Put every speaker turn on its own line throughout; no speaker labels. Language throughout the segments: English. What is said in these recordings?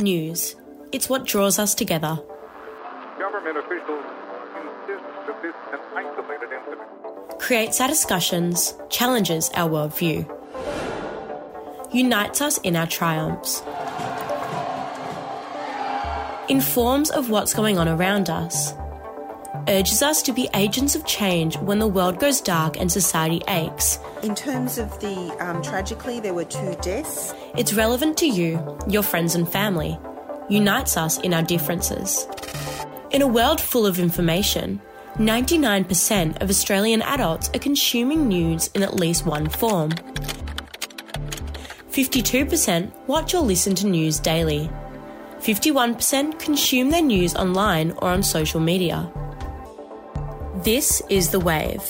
News. It's what draws us together.
Government officials insist that this is an isolated incident.
Creates our discussions, challenges our worldview, unites us in our triumphs, informs of what's going on around us, urges us to be agents of change when the world goes dark and society aches.
In terms of the um, tragically, there were two deaths.
It's relevant to you, your friends and family, unites us in our differences. In a world full of information, 99% of Australian adults are consuming news in at least one form. 52% watch or listen to news daily. 51% consume their news online or on social media. This is The Wave,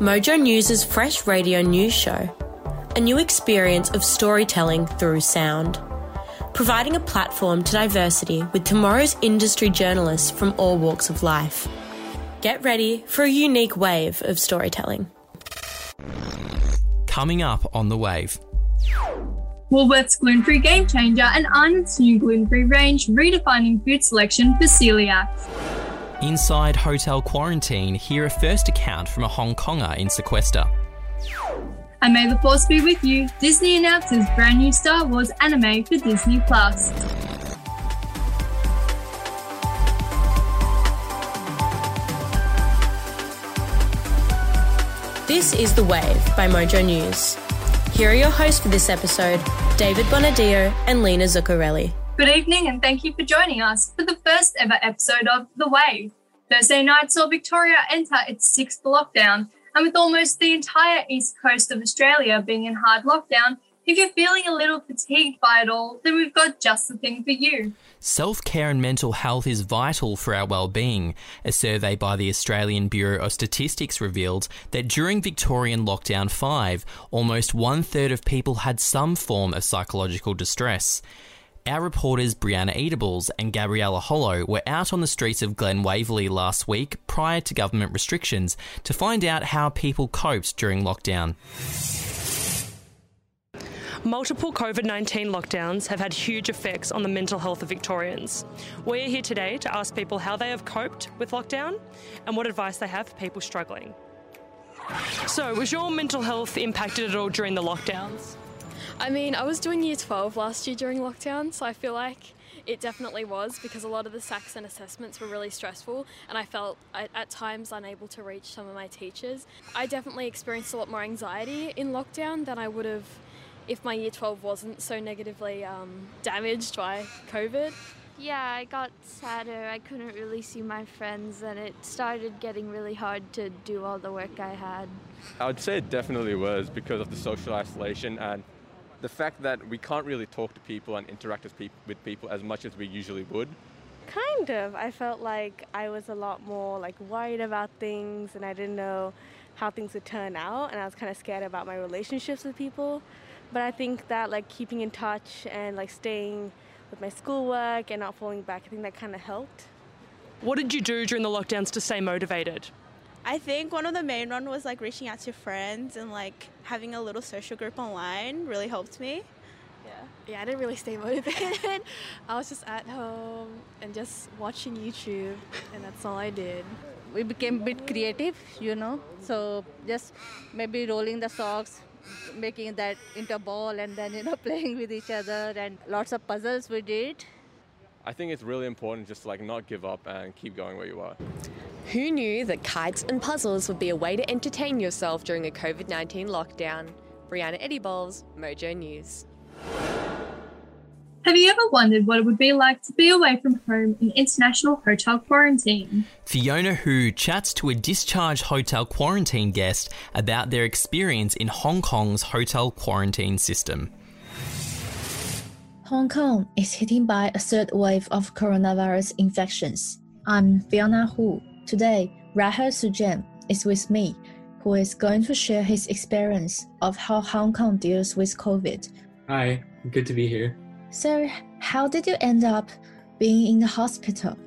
Mojo News' fresh radio news show, a new experience of storytelling through sound, providing a platform to diversity with tomorrow's industry journalists from all walks of life. Get ready for a unique wave of storytelling.
Coming up on The Wave.
Woolworths gluten free game changer and Arnott's new gluten free range redefining food selection for celiacs.
Inside hotel quarantine, hear a first account from a Hong Konger in sequester.
And may the force be with you. Disney announces brand new Star Wars anime for Disney Plus.
This is The Wave by Mojo News. Here are your hosts for this episode David Bonaddio and Lina Zuccarelli.
Good evening and thank you for joining us for the first ever episode of The Wave. Thursday night saw Victoria enter its sixth lockdown, and with almost the entire east coast of Australia being in hard lockdown, if you're feeling a little fatigued by it all, then we've got just the thing for you.
Self care and mental health is vital for our well-being. A survey by the Australian Bureau of Statistics revealed that during Victorian lockdown 5, almost one third of people had some form of psychological distress. Our reporters Breanna Eatables and Gabriella Hollo were out on the streets of Glen Waverley last week prior to government restrictions to find out how people coped during lockdown.
Multiple COVID 19 lockdowns have had huge effects on the mental health of Victorians. We're here today to ask people how they have coped with lockdown and what advice they have for people struggling. So, was your mental health impacted at all during the lockdowns?
I mean, I was doing year 12 last year during lockdown, so I feel like it definitely was because a lot of the SACs and assessments were really stressful, and I felt at, at times unable to reach some of my teachers. I definitely experienced a lot more anxiety in lockdown than I would have if my year 12 wasn't so negatively um, damaged by COVID.
Yeah, I got sadder. I couldn't really see my friends, and it started getting really hard to do all the work I had.
I would say it definitely was because of the social isolation and the fact that we can't really talk to people and interact with people, with people as much as we usually would.
Kind of. I felt like I was a lot more like worried about things and I didn't know how things would turn out and I was kind of scared about my relationships with people. But I think that like keeping in touch and like staying with my schoolwork and not falling back, I think that kind of helped.
What did you do during the lockdowns to stay motivated?
I think one of the main one was like reaching out to friends and like having a little social group online really helped me.
Yeah. Yeah, I didn't really stay motivated. I was just at home and just watching YouTube and that's all I did.
We became a bit creative, you know. So just maybe rolling the socks, making that into a ball and then you know playing with each other and lots of puzzles we did.
I think it's really important just to like not give up and keep going where you are.
Who knew that kites and puzzles would be a way to entertain yourself during a COVID 19 lockdown? Breanna Eddie Bowles, Mojo News.
Have you ever wondered what it would be like to be away from home in international hotel quarantine?
Fiona Hu chats to a discharged hotel quarantine guest about their experience in Hong Kong's hotel quarantine system.
Hong Kong is hitting by a third wave of coronavirus infections. I'm Fiona Hu. Today, Rahul Sujan is with me, who is going to share his experience of how Hong Kong deals with COVID.
Hi, good to be here.
So, how did you end up being in the hospital?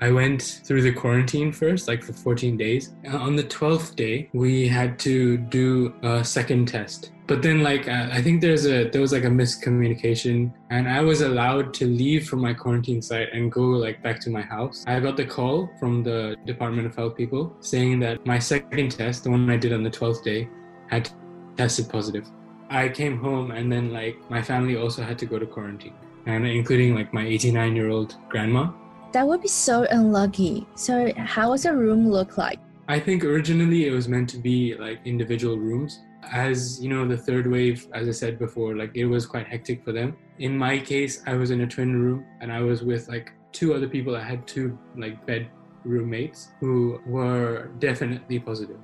I went through the quarantine first, like for 14 days. On the 12th day, we had to do a second test. But then, like, uh, I think there's a there was like a miscommunication, and I was allowed to leave from my quarantine site and go like back to my house. I got the call from the Department of Health people saying that my second test, the one I did on the twelfth day, had tested positive. I came home, and then like my family also had to go to quarantine, and including like my 89 year old grandma.
That would be so unlucky. So, how was a room look like?
I think originally it was meant to be like individual rooms. As you know, the third wave, as I said before, like it was quite hectic for them. In my case, I was in a twin room and I was with like two other people. I had two like bed roommates who were definitely positive.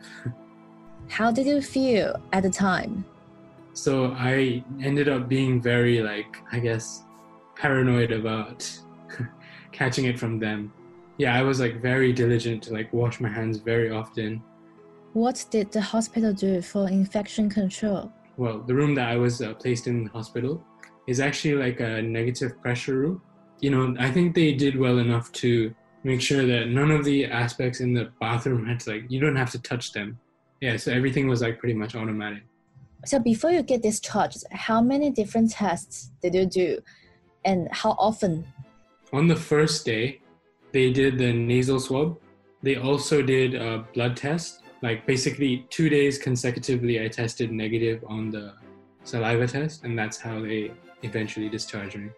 How did you feel at the time?
So I ended up being very like, I guess, paranoid about catching it from them yeah, I was like very diligent to like wash my hands very often.
What did the hospital do for infection control?
Well, the room that I was uh, placed in the hospital is actually like a negative pressure room. You know, I think they did well enough to make sure that none of the aspects in the bathroom had to like you don't have to touch them. Yeah, so everything was like pretty much automatic.
So before you get discharged, how many different tests did you do and how often?
On the first day, they did the nasal swab. They also did a blood test. Like basically, two days consecutively, I tested negative on the saliva test, and that's how they eventually discharged me.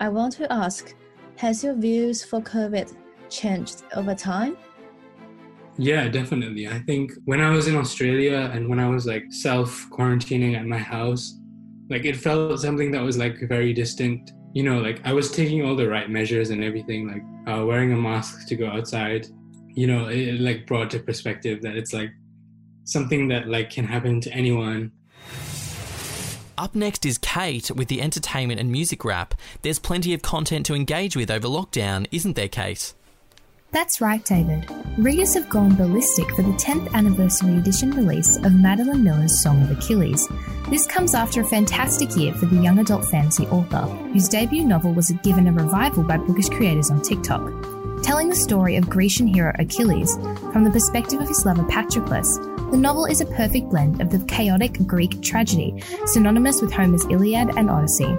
I want to ask Has your views for COVID changed over time?
Yeah, definitely. I think when I was in Australia and when I was like self quarantining at my house, like it felt something that was like very distant you know, like I was taking all the right measures and everything, like uh, wearing a mask to go outside. You know, it, it like brought to perspective that it's like something that like can happen to anyone.
Up next is Cait with the entertainment and music wrap. There's plenty of content to engage with over lockdown, isn't there, Cait?
That's right, David. Readers have gone ballistic for the 10th anniversary edition release of Madeline Miller's Song of Achilles. This comes after a fantastic year for the young adult fantasy author, whose debut novel was given a revival by bookish creators on TikTok. Telling the story of Grecian hero Achilles from the perspective of his lover Patroclus, the novel is a perfect blend of the chaotic Greek tragedy, synonymous with Homer's Iliad and Odyssey,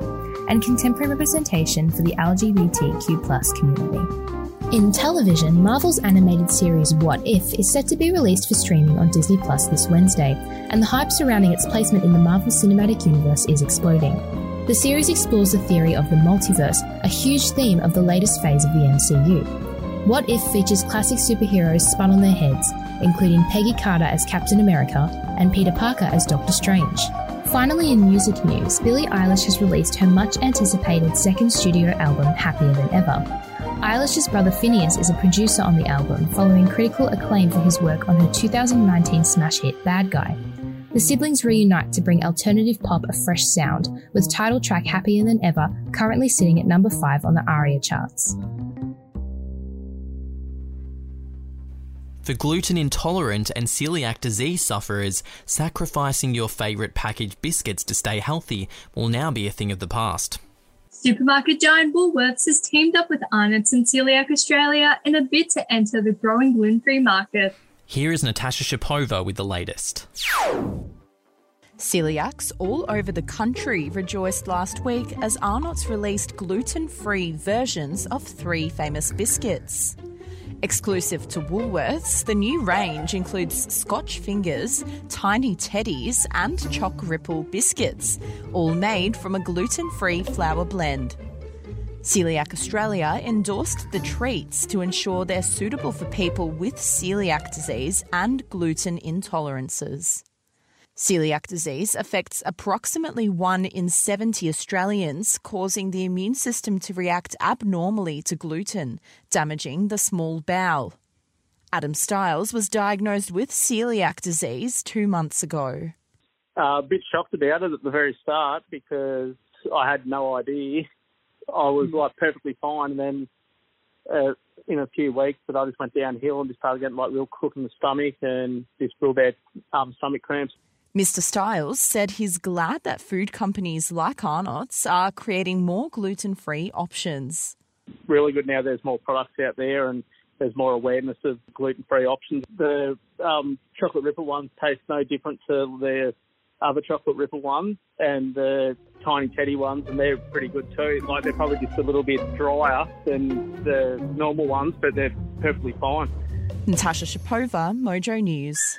and contemporary representation for the LGBTQ community. In television, Marvel's animated series What If is set to be released for streaming on Disney Plus this Wednesday, and the hype surrounding its placement in the Marvel Cinematic Universe is exploding. The series explores the theory of the multiverse, a huge theme of the latest phase of the MCU. What If features classic superheroes spun on their heads, including Peggy Carter as Captain America and Peter Parker as Doctor Strange. Finally, in music news, Billie Eilish has released her much anticipated second studio album, Happier Than Ever. Eilish's brother Finneas is a producer on the album, following critical acclaim for his work on her 2019 smash hit Bad Guy. The siblings reunite to bring alternative pop a fresh sound, with title track Happier Than Ever currently sitting at number 5 on the ARIA charts.
For gluten intolerant and celiac disease sufferers, sacrificing your favourite packaged biscuits to stay healthy will now be a thing of the past.
Supermarket giant Woolworths has teamed up with Arnott's and Celiac Australia in a bid to enter the growing gluten free market.
Here is Natasha Schapova with the latest.
Celiacs all over the country rejoiced last week as Arnott's released gluten free versions of three famous biscuits. Exclusive to Woolworths, the new range includes Scotch Fingers, Tiny Teddies, and Choc Ripple biscuits, all made from a gluten free flour blend. Celiac Australia endorsed the treats to ensure they're suitable for people with celiac disease and gluten intolerances. Celiac disease affects approximately 1 in 70 Australians, causing the immune system to react abnormally to gluten, damaging the small bowel. Adam Stiles was diagnosed with celiac disease two months ago.
Uh, a bit shocked about it at the very start because I had no idea. I was like perfectly fine, and then uh, in a few weeks, but I just went downhill and just started getting like real crook in the stomach and this real bad um, stomach cramps.
Mr. Stiles said he's glad that food companies like Arnott's are creating more gluten free options.
Really good now there's more products out there and there's more awareness of gluten free options. The um, chocolate ripple ones taste no different to the other chocolate ripple ones and the tiny teddy ones, and they're pretty good too. Like they're probably just a little bit drier than the normal ones, but they're perfectly fine.
Natasha Schapova, Mojo News.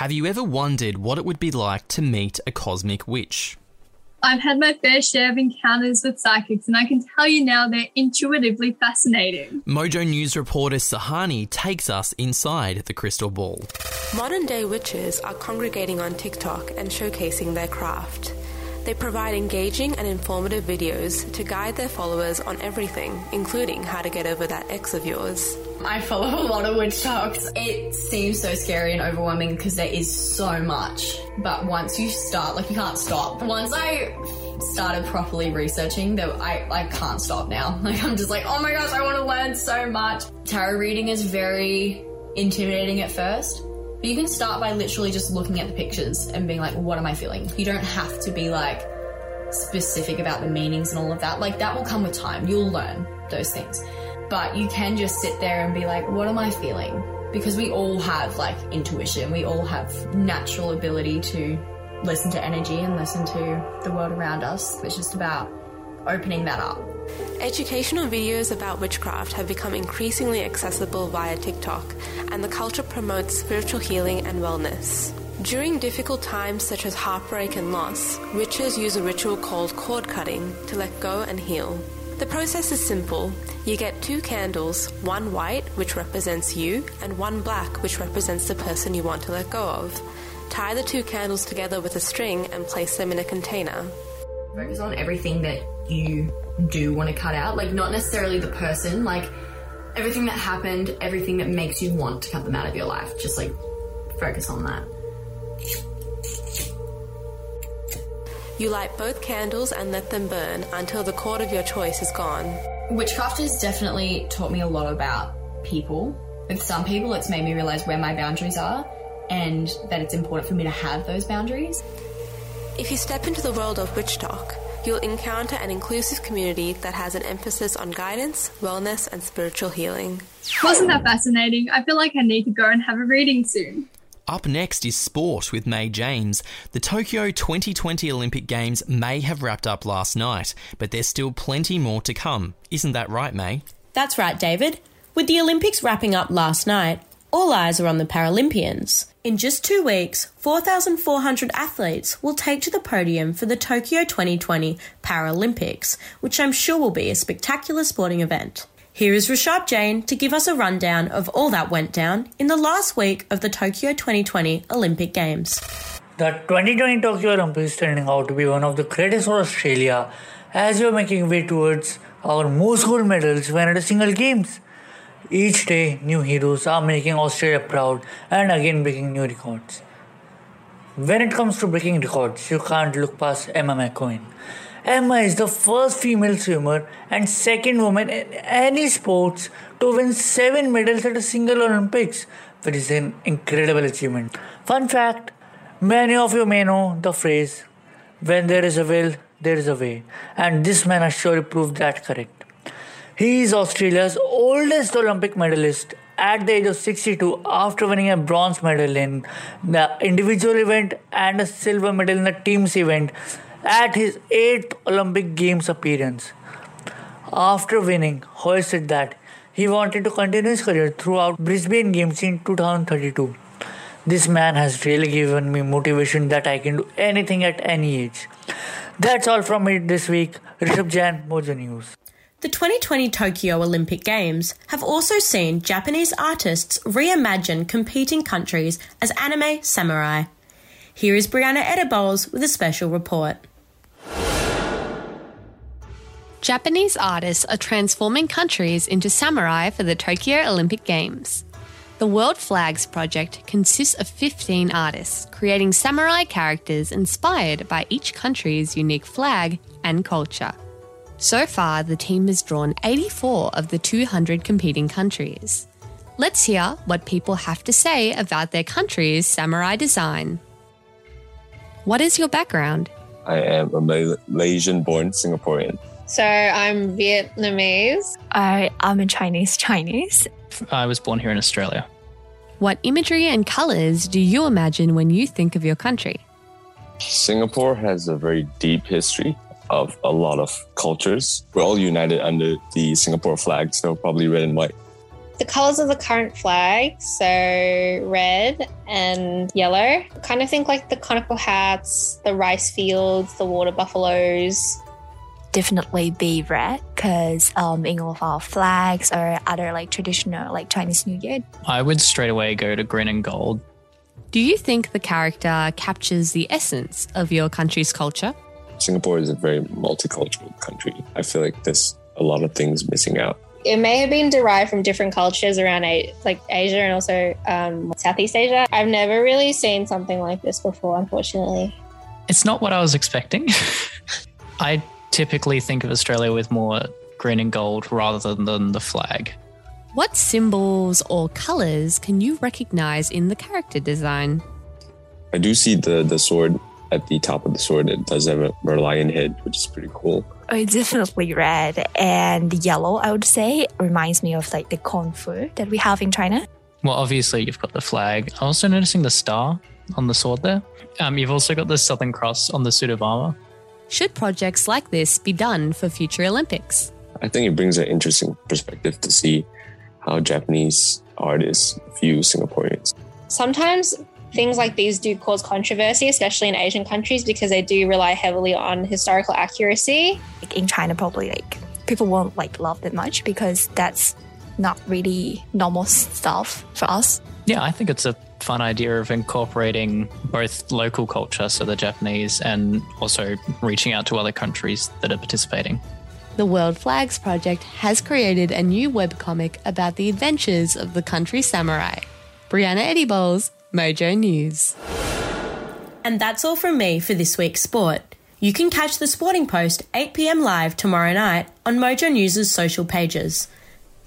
Have you ever wondered what it would be like to meet a cosmic witch?
I've had my fair share of encounters with psychics, and I can tell you now they're intuitively fascinating.
Mojo News reporter Sohani takes us inside the crystal ball.
Modern day witches are congregating on TikTok and showcasing their craft. They provide engaging and informative videos to guide their followers on everything, including how to get over that ex of yours.
I follow a lot of WitchToks. It seems so scary and overwhelming because there is so much. But once you start, like you can't stop. Once I started properly researching, that I, I can't stop now. Like I'm just like, oh my gosh, I want to learn so much. Tarot reading is very intimidating at first. But you can start by literally just looking at the pictures and being like, what am I feeling? You don't have to be like specific about the meanings and all of that. Like that will come with time. You'll learn those things. But you can just sit there and be like, what am I feeling? Because we all have like intuition. We all have natural ability to listen to energy and listen to the world around us. It's just about opening that up.
Educational videos about witchcraft have become increasingly accessible via TikTok, and the culture promotes spiritual healing and wellness. During difficult times such as heartbreak and loss, witches use a ritual called cord cutting to let go and heal. The process is simple. You get two candles, one white, which represents you, and one black, which represents the person you want to let go of. Tie the two candles together with a string and place them in a container.
Focus on everything that you do want to cut out. Like, not necessarily the person, like everything that happened, everything that makes you want to cut them out of your life. Just like focus on that.
You light both candles and let them burn until the cord of your choice is gone.
Witchcraft has definitely taught me a lot about people. With some people, it's made me realize where my boundaries are and that it's important for me to have those boundaries.
If you step into the world of WitchTok, you'll encounter an inclusive community that has an emphasis on guidance, wellness, and spiritual healing.
Wasn't that fascinating? I feel like I need to go and have a reading soon.
Up next is sport with Mae James. The Tokyo 2020 Olympic Games may have wrapped up last night, but there's still plenty more to come. Isn't that right, Mae?
That's right, David. With the Olympics wrapping up last night, all eyes are on the Paralympians. In just two weeks, 4,400 athletes will take to the podium for the Tokyo 2020 Paralympics, which I'm sure will be a spectacular sporting event. Here is Rishabh Jain to give us a rundown of all that went down in the last week of the Tokyo 2020 Olympic Games.
The 2020 Tokyo Olympics turning out to be one of the greatest for Australia as we are making way towards our most gold medals when at a single games. Each day, new heroes are making Australia proud and again breaking new records. When it comes to breaking records, you can't look past Emma McKeon. Emma is the first female swimmer and second woman in any sports to win seven medals at a single Olympics, which is an incredible achievement. Fun fact many of you may know the phrase, when there is a will, there is a way, and this man has surely proved that correct. He is Australia's oldest Olympic medalist at the age of 62 after winning a bronze medal in the individual event and a silver medal in the team's event at his 8th Olympic Games appearance. After winning, Hoy said that he wanted to continue his career throughout Brisbane Games in 2032. This man has really given me motivation that I can do anything at any age. That's all from me this week. Rishabh Jain, Mojo News.
The 2020 Tokyo Olympic Games have also seen Japanese artists reimagine competing countries as anime samurai. Here is Breanna Edibles with a special report.
Japanese artists are transforming countries into samurai for the Tokyo Olympic Games. The World Flags project consists of 15 artists creating samurai characters inspired by each country's unique flag and culture. So far, the team has drawn 84 of the 200 competing countries. Let's hear what people have to say about their country's samurai design. What is your background?
I am a Malaysian born Singaporean.
So I'm Vietnamese.
I am a Chinese Chinese.
I was born here in Australia.
What imagery and colours do you imagine when you think of your country?
Singapore has a very deep history of a lot of cultures. We're all united under the Singapore flag, so probably red and white.
The colors of the current flag, so red and yellow. Kind of think like the conical hats, the rice fields, the water buffaloes.
Definitely be red because um, in all of our flags or other like traditional like Chinese New Year.
I would straight away go to green and gold.
Do you think the character captures the essence of your country's culture?
Singapore is a very multicultural country. I feel like there's a lot of things missing out.
It may have been derived from different cultures around like Asia and also um, Southeast Asia. I've never really seen something like this before, unfortunately.
It's not what I was expecting. I typically think of Australia with more green and gold rather than, than the flag.
What symbols or colours can you recognise in the character design?
I do see the, the sword at the top of the sword. It does have a Merlion head, which is pretty cool.
Oh, it's definitely red and yellow, I would say. Reminds me of like the Kung Fu that we have in China.
Well, obviously, you've got the flag. I'm also noticing the star on the sword there. Um, you've also got the Southern Cross on the suit of armour.
Should projects like this be done for future Olympics?
I think it brings an interesting perspective to see how Japanese artists view Singaporeans.
Sometimes things like these do cause controversy, especially in Asian countries, because they do rely heavily on historical accuracy.
Like in China, probably like people won't like love that much because that's not really normal stuff for us.
Yeah, I think it's a fun idea of incorporating both local culture, so the Japanese, and also reaching out to other countries that are participating.
The World Flags Project has created a new webcomic about the adventures of the country samurai. Breanna Eddie Bowles, Mojo News.
And that's all from me for this week's sport. You can catch the Sporting Post 8pm live tomorrow night on Mojo News' social pages.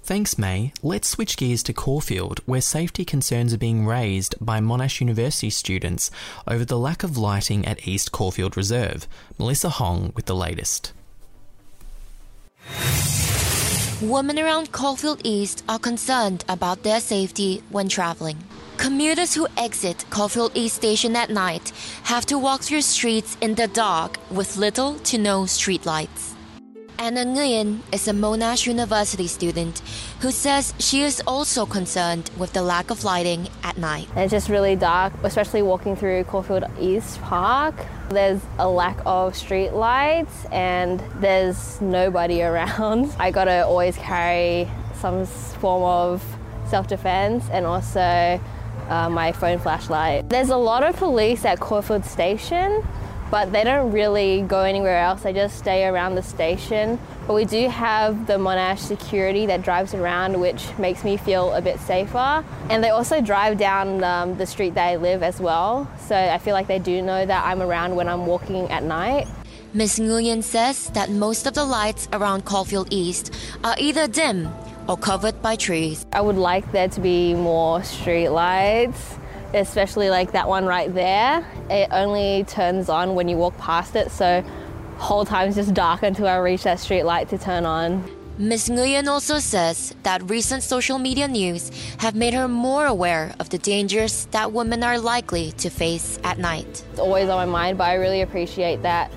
Thanks, Mae. Let's switch gears to Caulfield, where safety concerns are being raised by Monash University students over the lack of lighting at East Caulfield Reserve. Melissa Hong with the latest.
Women around Caulfield East are concerned about their safety when traveling. Commuters who exit Caulfield East Station at night have to walk through streets in the dark with little to no streetlights. Anna Nguyen is a Monash University student who says she is also concerned with the lack of lighting at night.
It's just really dark, especially walking through Caulfield East Park. There's a lack of street lights and there's nobody around. I gotta always carry some form of self-defense and also uh, my phone flashlight. There's a lot of police at Caulfield Station but they don't really go anywhere else. They just stay around the station. But we do have the Monash security that drives around, which makes me feel a bit safer. And they also drive down um, the street that I live as well. So I feel like they do know that I'm around when I'm walking at night.
Ms. Nguyen says that most of the lights around Caulfield East are either dim or covered by trees.
I would like there to be more street lights especially like that one right there. It only turns on when you walk past it, so whole time is just dark until I reach that street light to turn on.
Ms. Nguyen also says that recent social media news have made her more aware of the dangers that women are likely to face at night.
It's always on my mind, but I really appreciate that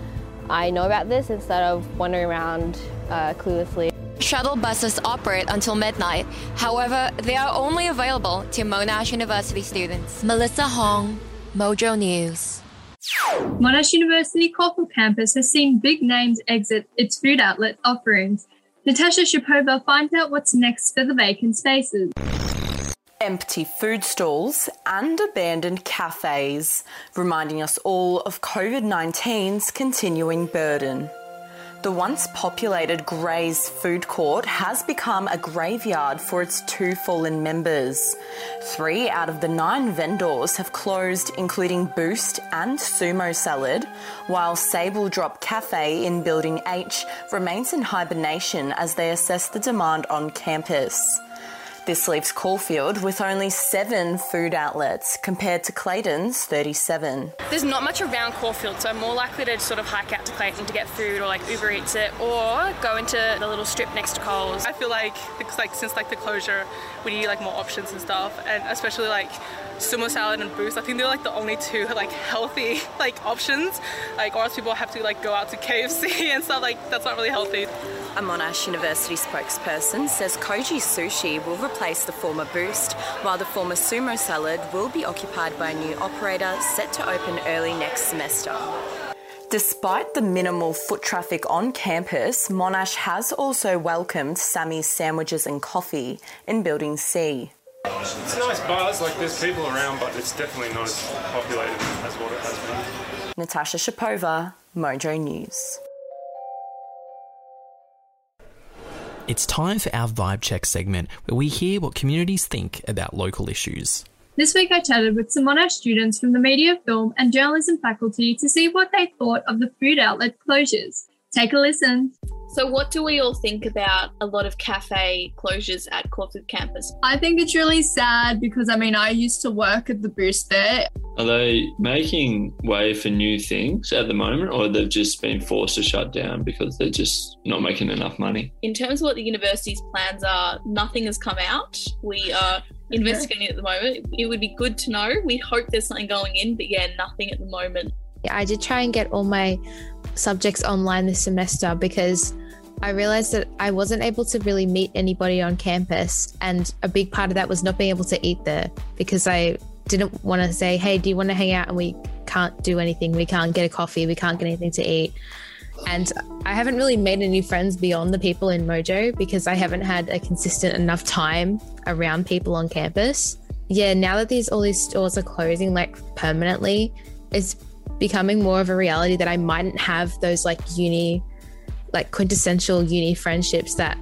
I know about this instead of wandering around uh, cluelessly.
Shuttle buses operate until midnight. However, they are only available to Monash University students. Melissa Hong, Mojo News.
Monash University Caulfield campus has seen big names exit its food outlet offerings. Natasha Schapova finds out what's next for the vacant spaces.
Empty food stalls and abandoned cafes, reminding us all of COVID 19's continuing burden. The once populated Gray's food court has become a graveyard for its two fallen members. Three out of the nine vendors have closed, including Boost and Sumo Salad, while Sable Drop Cafe in Building H remains in hibernation as they assess the demand on campus. This leaves Caulfield with only seven food outlets compared to Clayton's 37.
There's not much around Caulfield, so I'm more likely to sort of hike out to Clayton to get food or like Uber Eats it or go into the little strip next to Coles.
I feel like because like since like the closure, we need like more options and stuff, and especially like sumo salad and boost. I think they're like the only two like healthy like options. Like or else people have to like go out to KFC and stuff. Like that's not really healthy.
A Monash University spokesperson says Koji Sushi will replace the former Boost, while the former Sumo Salad will be occupied by a new operator set to open early next semester. Despite the minimal foot traffic on campus, Monash has also welcomed Sammy's Sandwiches and Coffee in Building C.
It's a nice buzz, like there's people around, but it's definitely not as populated as what it has been.
Natasha Schapova, Mojo News.
It's time for our Vibe Check segment where we hear what communities think about local issues.
This week I chatted with some Monash students from the Media, Film and Journalism faculty to see what they thought of the food outlet closures. Take a listen.
So, what do we all think about a lot of cafe closures at Caulfield campus?
I think it's really sad because I mean, I used to work at the Boost there.
Are they making way for new things at the moment, or they've just been forced to shut down because they're just not making enough money?
In terms of what the university's plans are, nothing has come out. We are investigating at the moment. It would be good to know. We hope there's something going in, but yeah, nothing at the moment.
I did try and get all my subjects online this semester because I realized that I wasn't able to really meet anybody on campus. And a big part of that was not being able to eat there because I didn't want to say, hey, do you want to hang out? And we can't do anything. We can't get a coffee. We can't get anything to eat. And I haven't really made any friends beyond the people in Mojo because I haven't had a consistent enough time around people on campus. Yeah, now that these all these stores are closing like permanently, it's becoming more of a reality that I mightn't have those like uni like quintessential uni friendships that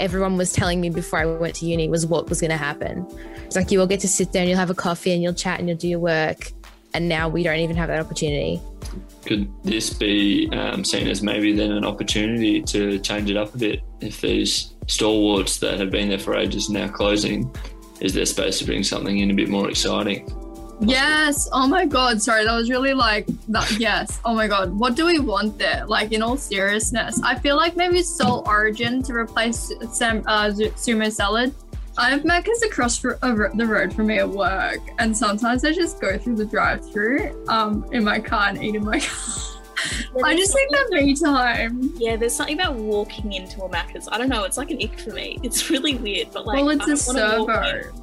everyone was telling me before I went to uni was what was going to happen. It's like you all get to sit there and you'll have a coffee and you'll chat and you'll do your work. And now we don't even have that opportunity.
Could this be um, seen as maybe then an opportunity to change it up a bit? If these stalwarts that have been there for ages now closing, is there space to bring something in a bit more exciting?
Yes. Oh my God. Sorry. That was really like that. Yes. Oh my God. What do we want there? Like, in all seriousness, I feel like maybe Soul Origin to replace Sam, uh, Sumo Salad. I have Macca's across the road from me at work, and sometimes I just go through the drive-through um, in my car and eat in my car. I just think that me time.
Yeah, there's something about walking into a Macca's. I don't know. It's like an ick for me. It's really weird, but like,
well, it's
I
a
don't wanna walk in.
servo.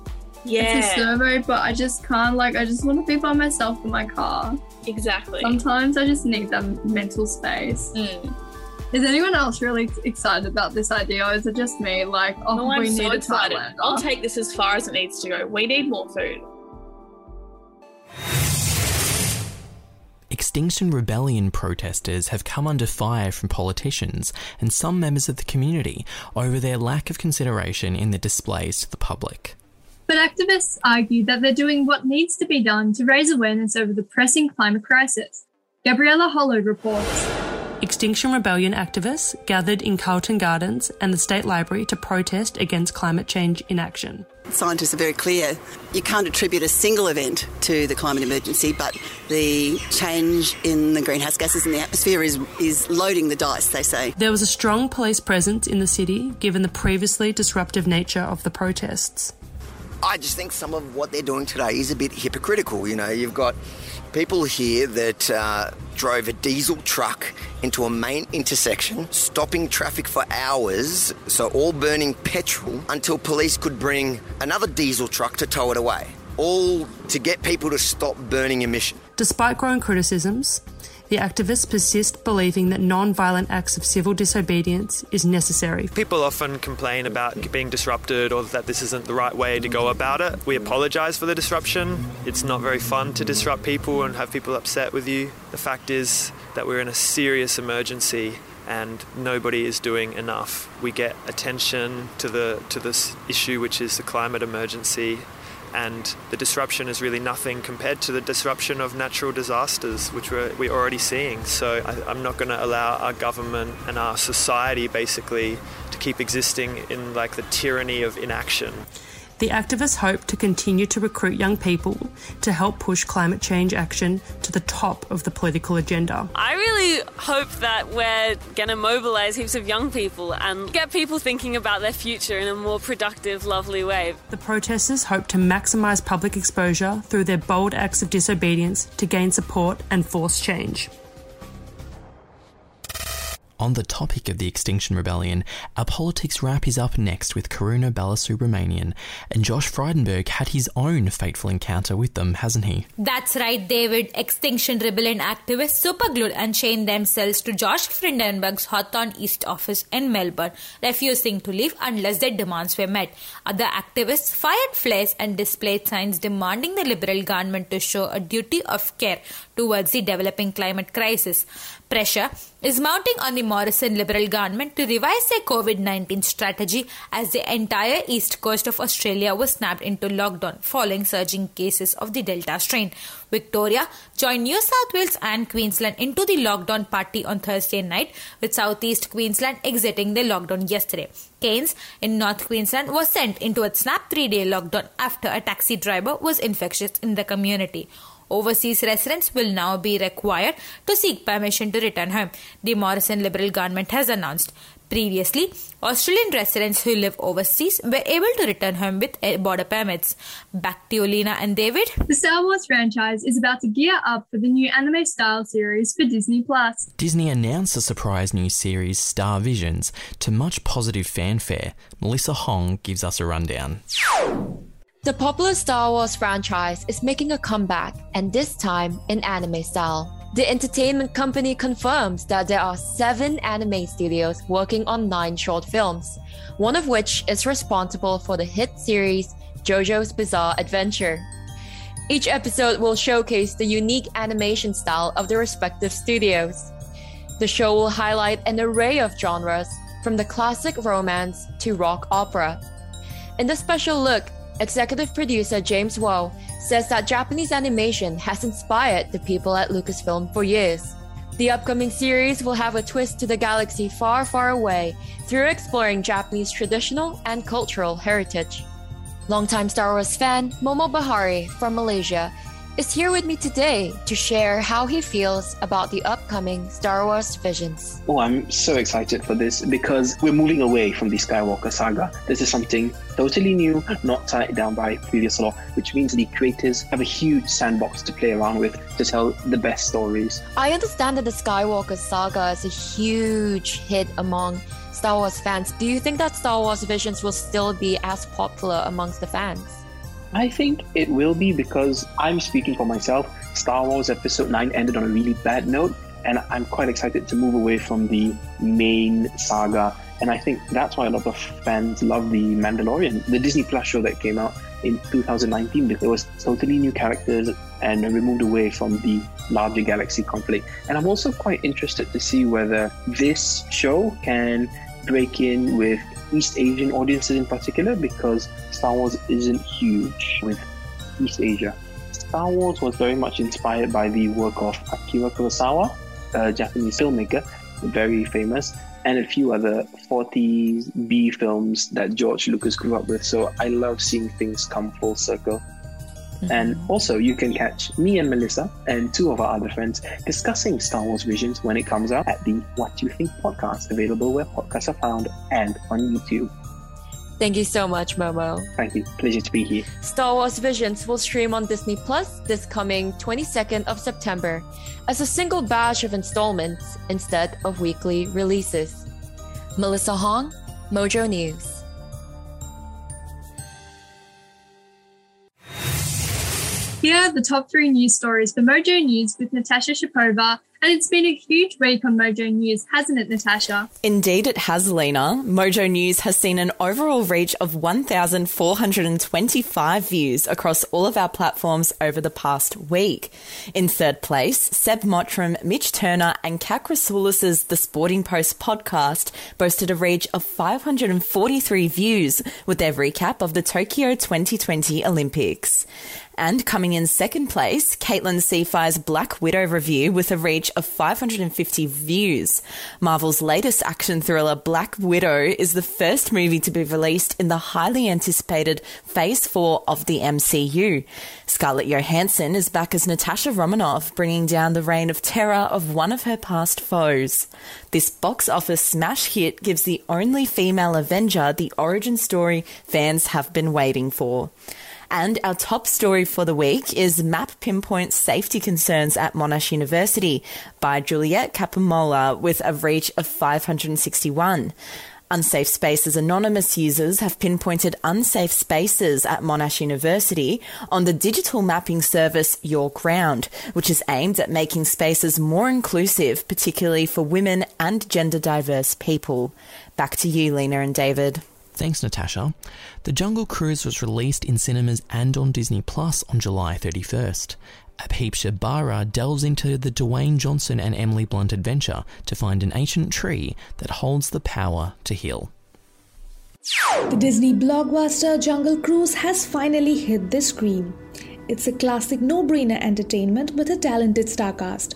Yeah.
It's a servo, but I just can't. Like, I just want to be by myself in my car.
Exactly.
Sometimes I just need that mental space.
Mm.
Is anyone else really excited about this idea, or is it just me? Like, oh,
No,
we
I'm
need
so
a
excited.
Thailander.
I'll take this as far as it needs to go. We need more food.
Extinction Rebellion protesters have come under fire from politicians and some members of the community over their lack of consideration in the displays to the public.
But activists argue that they're doing what needs to be done to raise awareness over the pressing climate crisis. Gabriella Hollo reports.
Extinction Rebellion activists gathered in Carlton Gardens and the State Library to protest against climate change inaction.
Scientists are very clear. You can't attribute a single event to the climate emergency, but the change in the greenhouse gases in the atmosphere is, is loading the dice, they say.
There was a strong police presence in the city given the previously disruptive nature of the protests.
I just think some of what they're doing today is a bit hypocritical. You know, you've got people here that uh, drove a diesel truck into a main intersection, stopping traffic for hours, so all burning petrol until police could bring another diesel truck to tow it away. All to get people to stop burning emission.
Despite growing criticisms, the activists persist believing that non violent acts of civil disobedience is necessary.
People often complain about being disrupted or that this isn't the right way to go about it. We apologise for the disruption. It's not very fun to disrupt people and have people upset with you. The fact is that we're in a serious emergency and nobody is doing enough. We get attention to the to this issue which is the climate emergency and the disruption is really nothing compared to the disruption of natural disasters, which we're, we're already seeing. So I, I'm not going to allow our government and our society basically to keep existing in like the tyranny of inaction.
The activists hope to continue to recruit young people to help push climate change action to the top of the political agenda.
I really hope that we're going to mobilise heaps of young people and get people thinking about their future in a more productive, lovely way.
The protesters hope to maximise public exposure through their bold acts of disobedience to gain support and force change.
On the topic of the Extinction Rebellion, our politics wrap is up next with Karuna Balasubramanian, and Josh Frydenberg had his own fateful encounter with them, hasn't he?
That's right, David. Extinction Rebellion activists superglued and chained themselves to Josh Frydenberg's Hawthorn East office in Melbourne, refusing to leave unless their demands were met. Other activists fired flares and displayed signs demanding the Liberal government to show a duty of care towards the developing climate crisis. Pressure is mounting on the Morrison Liberal government to revise their COVID 19 strategy as the entire east coast of Australia was snapped into lockdown following surging cases of the Delta strain. Victoria joined New South Wales and Queensland into the lockdown party on Thursday night, with southeast Queensland exiting the lockdown yesterday. Cairns in North Queensland was sent into a snap three day lockdown after a taxi driver was infectious in the community. Overseas residents will now be required to seek permission to return home, the Morrison Liberal government has announced. Previously, Australian residents who live overseas were able to return home with eh, border permits. Back to you, Lina and David.
The Star Wars franchise is about to gear up for the new anime style series for Disney Plus.
Disney announced a surprise new series, Star Visions, to much positive fanfare. Melissa Hong gives us a rundown.
The popular Star Wars franchise is making a comeback, and this time in anime style. The entertainment company confirms that there are seven anime studios working on nine short films, one of which is responsible for the hit series JoJo's Bizarre Adventure. Each episode will showcase the unique animation style of the respective studios. The show will highlight an array of genres, from the classic romance to rock opera. In the special look, executive producer James Waugh says that Japanese animation has inspired the people at Lucasfilm for years. The upcoming series will have a twist to the galaxy far, far away through exploring Japanese traditional and cultural heritage. Longtime Star Wars fan Momo Bahari from Malaysia is here with me today to share how he feels about the upcoming Star Wars Visions.
Oh, I'm so excited for this because we're moving away from the Skywalker saga. This is something totally new, not tied down by previous lore, which means the creators have a huge sandbox to play around with to tell the best stories.
I understand that the Skywalker saga is a huge hit among Star Wars fans. Do you think that Star Wars Visions will still be as popular amongst the fans?
I think it will be because I'm speaking for myself. Star Wars Episode 9 ended on a really bad note, and I'm quite excited to move away from the main saga. And I think that's why a lot of fans love The Mandalorian, the Disney Plus show that came out in 2019, because it was totally new characters and removed away from the larger galaxy conflict. And I'm also quite interested to see whether this show can break in with East Asian audiences in particular because Star Wars isn't huge with East Asia. Star Wars was very much inspired by the work of Akira Kurosawa, a Japanese filmmaker, very famous, and a few other 40s B films that George Lucas grew up with. So I love seeing things come full circle. Mm-hmm. And also, you can catch me and Melissa and two of our other friends discussing Star Wars Visions when it comes out at the What You Think podcast, available where podcasts are found and on YouTube.
Thank you so much, Momo.
Thank you. Pleasure to be here.
Star Wars Visions will stream on Disney Plus this coming 22nd of September as a single batch of installments instead of weekly releases. Melissa Hong, Mojo News.
Here are the top three news stories for Mojo News with Natasha Schapova And it's been a huge week on Mojo News, hasn't it, Natasha?
Indeed, it has, Lina. Mojo News has seen an overall reach of 1,425 views across all of our platforms over the past week. In third place, Seb Mottram, Mitch Turner, and Kat Chrysoulis's The Sporting Post podcast boasted a reach of 543 views with their recap of the Tokyo 2020 Olympics. And coming in second place, Caitlin Cefai's Black Widow review with a reach of 550 views. Marvel's latest action thriller, Black Widow, is the first movie to be released in the highly anticipated Phase 4 of the MCU. Scarlett Johansson is back as Natasha Romanoff, bringing down the reign of terror of one of her past foes. This box office smash hit gives the only female Avenger the origin story fans have been waiting for. And our top story for the week is Map Pinpoints Safety Concerns at Monash University by Juliet Capamola with a reach of 561. Unsafe Spaces Anonymous users have pinpointed unsafe spaces at Monash University on the digital mapping service Your Ground, which is aimed at making spaces more inclusive, particularly for women and gender diverse people. Back to you, Lina and David.
Thanks, Natasha. The Jungle Cruise was released in cinemas and on Disney Plus on July 31st. Apheepsha Bara delves into the Dwayne Johnson and Emily Blunt adventure to find an ancient tree that holds the power to heal.
The Disney blockbuster Jungle Cruise has finally hit the screen. It's a classic no brainer entertainment with a talented star cast.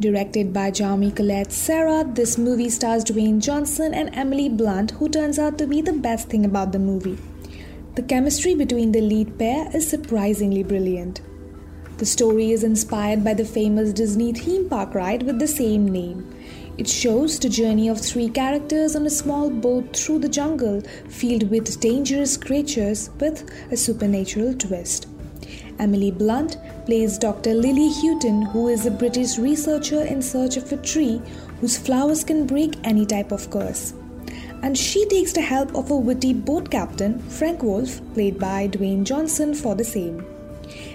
Directed by Jamie Collet-Serra, this movie stars Dwayne Johnson and Emily Blunt, who turns out to be the best thing about the movie. The chemistry between the lead pair is surprisingly brilliant. The story is inspired by the famous Disney theme park ride with the same name. It shows the journey of three characters on a small boat through the jungle filled with dangerous creatures with a supernatural twist. Emily Blunt plays Dr. Lily Houghton, who is a British researcher in search of a tree whose flowers can break any type of curse. And she takes the help of a witty boat captain, Frank Wolff, played by Dwayne Johnson, for the same.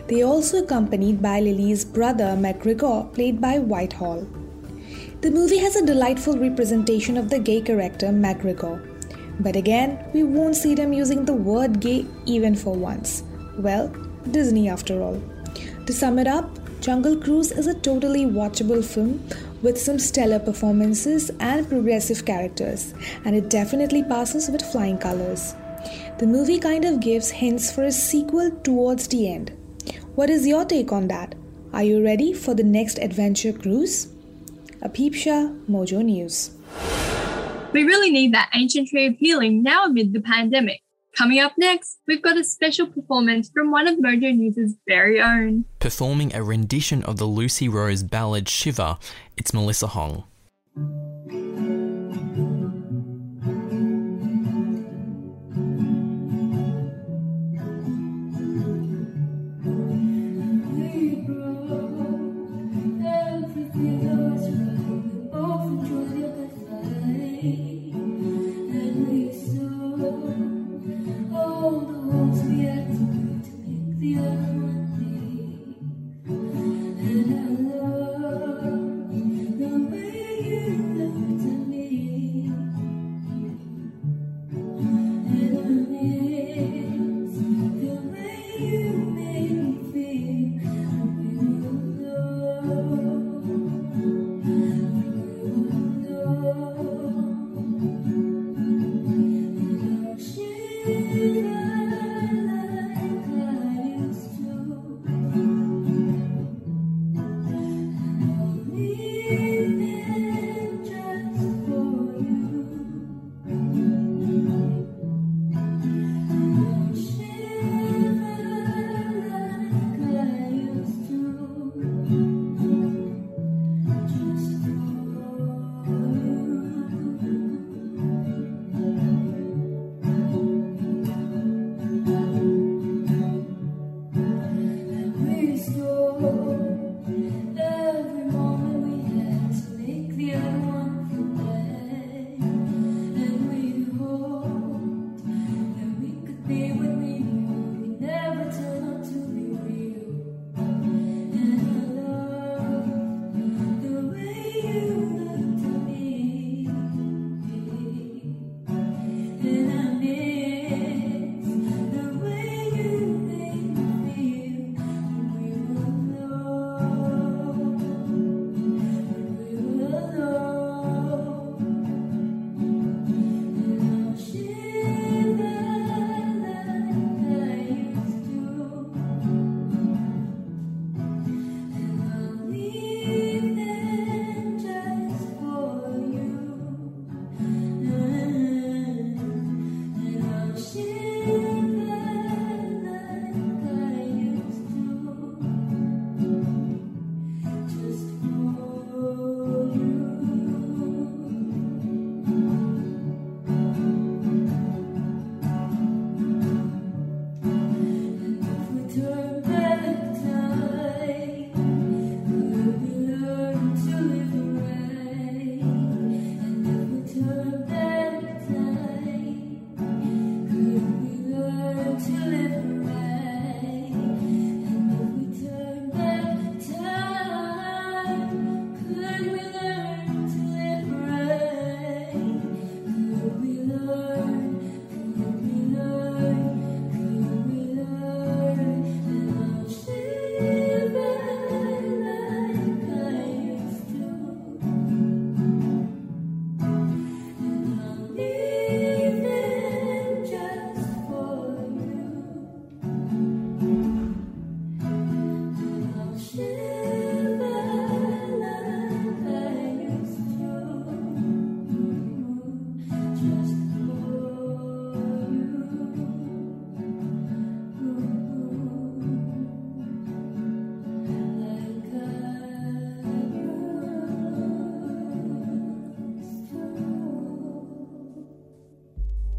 They are also accompanied by Lily's brother, MacGregor, played by Whitehall. The movie has a delightful representation of the gay character MacGregor. But again, we won't see them using the word gay even for once. Well, Disney after all. To sum it up, Jungle Cruise is a totally watchable film with some stellar performances and progressive characters, and it definitely passes with flying colors. The movie kind of gives hints for a sequel towards the end. What is your take on that? Are you ready for the next adventure cruise? Apheepsha, Mojo News.
We really need that ancient tree healing now amid the pandemic. Coming up next, we've got a special performance from one of Mojo News' very own.
Performing a rendition of the Lucy Rose ballad Shiver, it's Melissa Hong.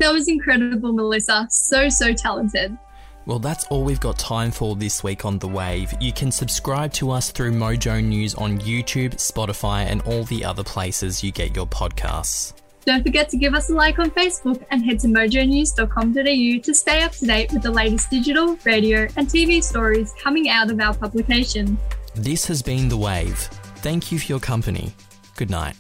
That was incredible, Melissa. So, so talented.
Well, that's all we've got time for this week on The Wave. You can subscribe to us through Mojo News on YouTube, Spotify, and all the other places you get your podcasts.
Don't forget to give us a like on Facebook and head to mojonews.com.au to stay up to date with the latest digital, radio, and TV stories coming out of our publication.
This has been The Wave. Thank you for your company. Good night.